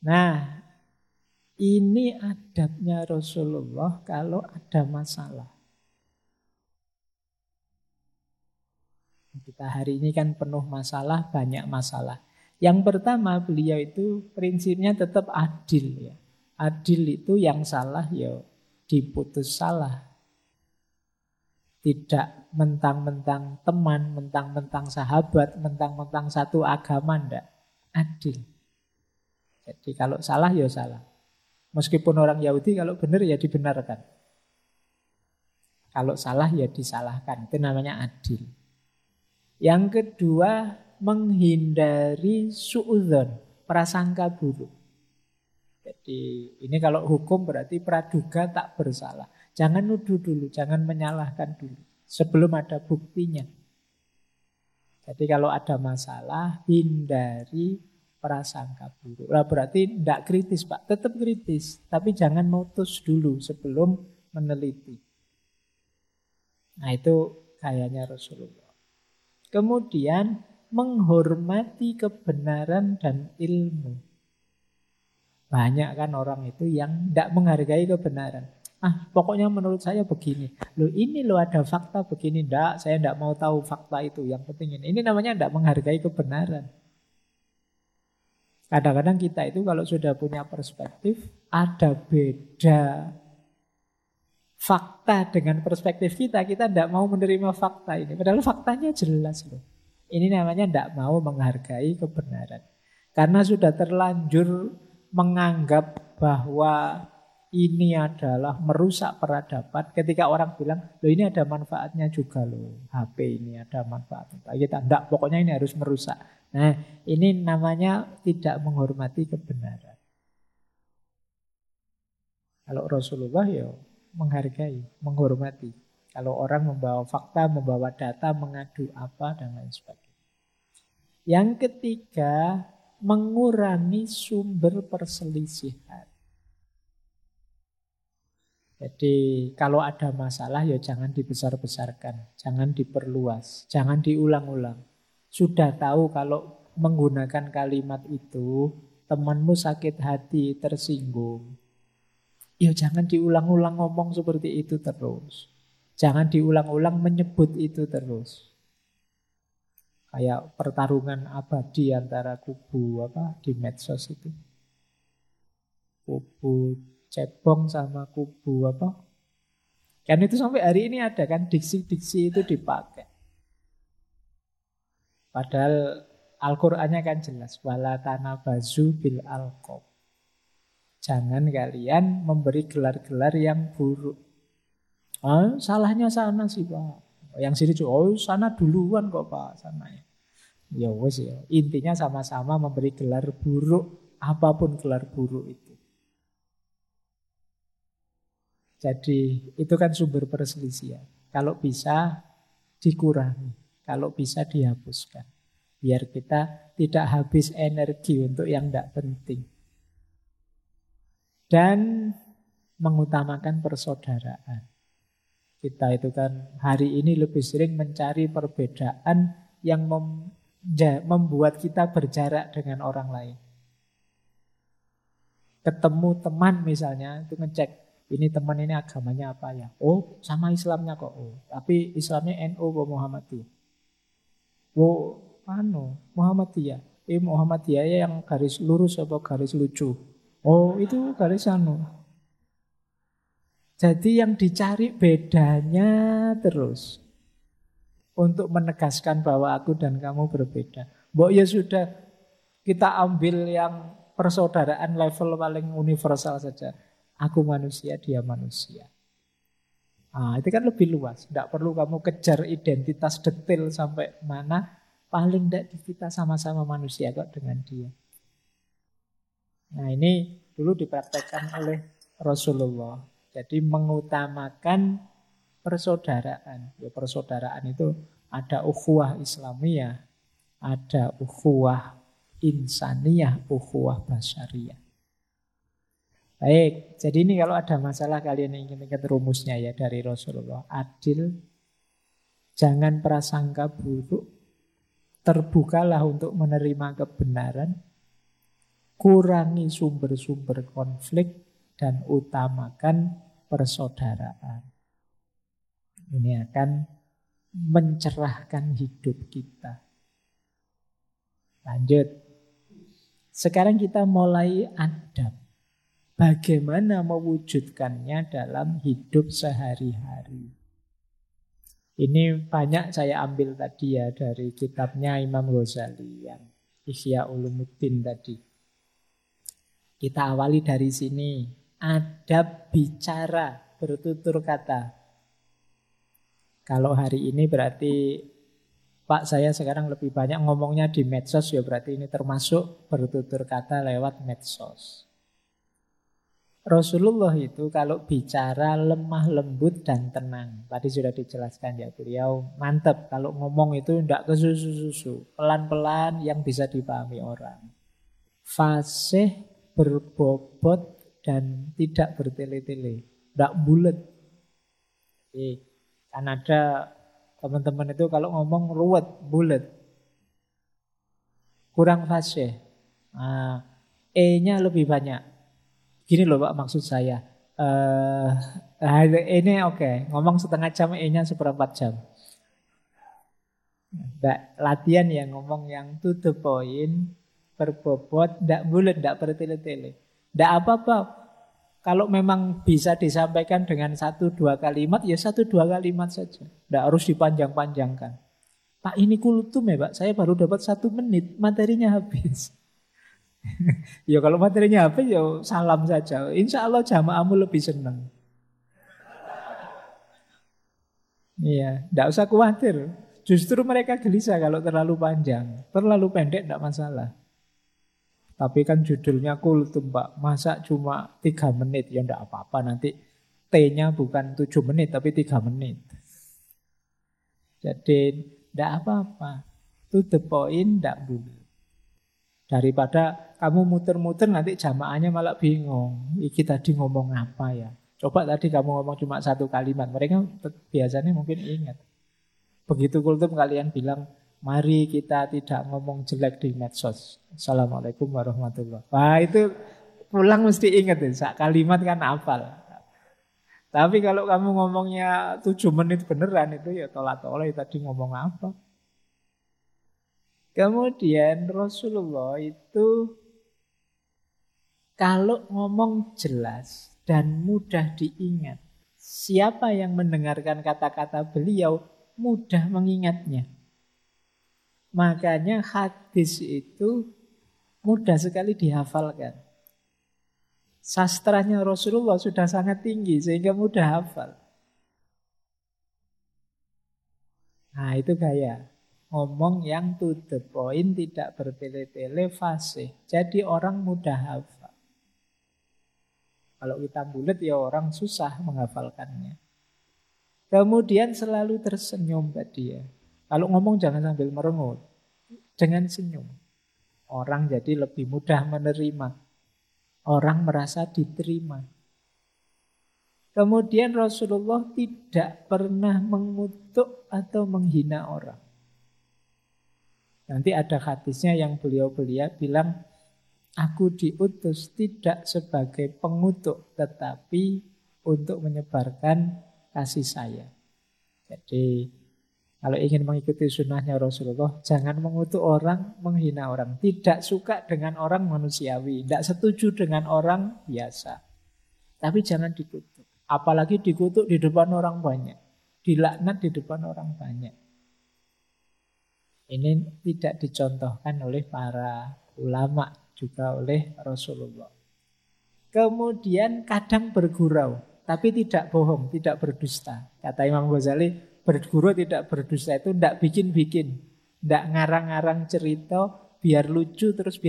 Nah, ini adabnya Rasulullah kalau ada masalah. Kita hari ini kan penuh masalah, banyak masalah. Yang pertama beliau itu prinsipnya tetap adil ya. Adil itu yang salah ya diputus salah. Tidak mentang-mentang teman, mentang-mentang sahabat, mentang-mentang satu agama ndak. Adil. Jadi kalau salah ya salah. Meskipun orang Yahudi kalau benar ya dibenarkan. Kalau salah ya disalahkan. Itu namanya adil. Yang kedua, menghindari suudzon, prasangka buruk. Jadi ini kalau hukum berarti praduga tak bersalah. Jangan nuduh dulu, jangan menyalahkan dulu. Sebelum ada buktinya. Jadi kalau ada masalah, hindari prasangka buruk. Lah berarti tidak kritis Pak, tetap kritis. Tapi jangan mutus dulu sebelum meneliti. Nah itu kayaknya Rasulullah. Kemudian menghormati kebenaran dan ilmu. Banyak kan orang itu yang tidak menghargai kebenaran. Ah, pokoknya menurut saya begini. Lo ini lo ada fakta begini. Tidak, saya tidak mau tahu fakta itu. Yang penting ini. Ini namanya tidak menghargai kebenaran. Kadang-kadang kita itu kalau sudah punya perspektif, ada beda fakta dengan perspektif kita, kita tidak mau menerima fakta ini. Padahal faktanya jelas loh. Ini namanya tidak mau menghargai kebenaran. Karena sudah terlanjur menganggap bahwa ini adalah merusak peradaban. Ketika orang bilang, loh ini ada manfaatnya juga loh. HP ini ada manfaatnya. Kita tidak, pokoknya ini harus merusak. Nah, ini namanya tidak menghormati kebenaran. Kalau Rasulullah ya menghargai, menghormati. Kalau orang membawa fakta, membawa data, mengadu apa, dan lain sebagainya. Yang ketiga, mengurangi sumber perselisihan. Jadi kalau ada masalah ya jangan dibesar-besarkan, jangan diperluas, jangan diulang-ulang. Sudah tahu kalau menggunakan kalimat itu temanmu sakit hati, tersinggung. Ya jangan diulang-ulang ngomong seperti itu terus. Jangan diulang-ulang menyebut itu terus. Kayak pertarungan abadi antara kubu apa di medsos itu. Kubu cebong sama kubu apa. Kan itu sampai hari ini ada kan diksi-diksi itu dipakai. Padahal Al-Qur'annya kan jelas wala tanabazu bil alqab. Jangan kalian memberi gelar-gelar yang buruk. Oh, salahnya sana sih Pak. Yang sini juga, oh sana duluan kok Pak, sananya. Ya wes ya. Intinya sama-sama memberi gelar buruk, apa pun gelar buruk itu. Jadi itu kan sumber perselisihan. Kalau bisa dikurangi. Kalau bisa dihapuskan. Biar kita tidak habis energi untuk yang tidak penting. Dan mengutamakan persaudaraan. Kita itu kan hari ini lebih sering mencari perbedaan yang mem membuat kita berjarak dengan orang lain. Ketemu teman misalnya, itu ngecek ini teman ini agamanya apa ya? Oh, sama Islamnya kok. Oh, tapi Islamnya NU NO, Muhammadiyah. Wo anu Muhammadiyah. Eh Muhammadiyah yang garis lurus apa garis lucu? Oh, itu garis anu. Jadi yang dicari bedanya terus. Untuk menegaskan bahwa aku dan kamu berbeda. Mbok ya sudah kita ambil yang persaudaraan level paling universal saja. Aku manusia, dia manusia. Nah, itu kan lebih luas. Tidak perlu kamu kejar identitas detail sampai mana. Paling tidak kita sama-sama manusia kok dengan dia. Nah ini dulu dipraktekkan oleh Rasulullah. Jadi mengutamakan persaudaraan. Ya, persaudaraan itu ada ukhuwah Islamiyah, ada ukhuwah insaniyah, ukhuwah basyariyah. Baik, jadi ini kalau ada masalah kalian ingin ingat rumusnya ya dari Rasulullah. Adil, jangan prasangka buruk, terbukalah untuk menerima kebenaran, kurangi sumber-sumber konflik, dan utamakan persaudaraan. Ini akan mencerahkan hidup kita. Lanjut. Sekarang kita mulai adab. Bagaimana mewujudkannya dalam hidup sehari-hari. Ini banyak saya ambil tadi ya dari kitabnya Imam Ghazali yang Ihya Ulumuddin tadi. Kita awali dari sini. Adab bicara, bertutur kata. Kalau hari ini berarti Pak saya sekarang lebih banyak ngomongnya di medsos ya berarti ini termasuk bertutur kata lewat medsos. Rasulullah itu kalau bicara lemah lembut dan tenang. Tadi sudah dijelaskan ya beliau mantep kalau ngomong itu tidak ke susu-susu. Pelan-pelan yang bisa dipahami orang. Fasih berbobot dan tidak bertele-tele. Tidak bulat. Kan ada Teman-teman itu kalau ngomong ruwet, bulat. Kurang fasih. Nah, E-nya lebih banyak. Gini loh Pak maksud saya. Uh, ini oke, okay. ngomong setengah jam E-nya seperempat jam. Nggak, latihan ya ngomong yang to the point, berbobot, tidak bulat, tidak bertele-tele. Tidak apa-apa, kalau memang bisa disampaikan dengan satu dua kalimat, ya satu dua kalimat saja. Tidak harus dipanjang-panjangkan. Pak ini kultum ya Pak, saya baru dapat satu menit, materinya habis. Ya kalau materinya habis ya salam saja. Insya Allah jamaahmu lebih senang. Iya, tidak usah khawatir. Justru mereka gelisah kalau terlalu panjang. Terlalu pendek tidak masalah. Tapi kan judulnya kultum Pak. Masa cuma tiga menit? Ya enggak apa-apa nanti T-nya bukan tujuh menit tapi tiga menit. Jadi enggak apa-apa. To the point enggak boleh. Daripada kamu muter-muter nanti jamaahnya malah bingung. Iki tadi ngomong apa ya? Coba tadi kamu ngomong cuma satu kalimat. Mereka biasanya mungkin ingat. Begitu kultum kalian bilang Mari kita tidak ngomong jelek di medsos. Assalamualaikum warahmatullahi wabarakatuh. Wah itu pulang mesti ingat ya, kalimat kan hafal. Tapi kalau kamu ngomongnya tujuh menit beneran itu ya tolak-tolak tadi ngomong apa. Kemudian Rasulullah itu kalau ngomong jelas dan mudah diingat, siapa yang mendengarkan kata-kata beliau mudah mengingatnya. Makanya hadis itu mudah sekali dihafalkan. Sastranya Rasulullah sudah sangat tinggi sehingga mudah hafal. Nah itu gaya ngomong yang to the point tidak bertele-tele fasih. Jadi orang mudah hafal. Kalau kita bulat ya orang susah menghafalkannya. Kemudian selalu tersenyum tadi ya. Kalau ngomong jangan sambil merengut. Dengan senyum. Orang jadi lebih mudah menerima. Orang merasa diterima. Kemudian Rasulullah tidak pernah mengutuk atau menghina orang. Nanti ada hadisnya yang beliau-beliau bilang, Aku diutus tidak sebagai pengutuk, tetapi untuk menyebarkan kasih saya. Jadi kalau ingin mengikuti sunnahnya Rasulullah, jangan mengutuk orang, menghina orang. Tidak suka dengan orang manusiawi, tidak setuju dengan orang biasa. Tapi jangan dikutuk. Apalagi dikutuk di depan orang banyak. Dilaknat di depan orang banyak. Ini tidak dicontohkan oleh para ulama, juga oleh Rasulullah. Kemudian kadang bergurau, tapi tidak bohong, tidak berdusta. Kata Imam Ghazali, berguru tidak berdusta itu tidak bikin-bikin. Tidak ngarang-ngarang cerita biar lucu terus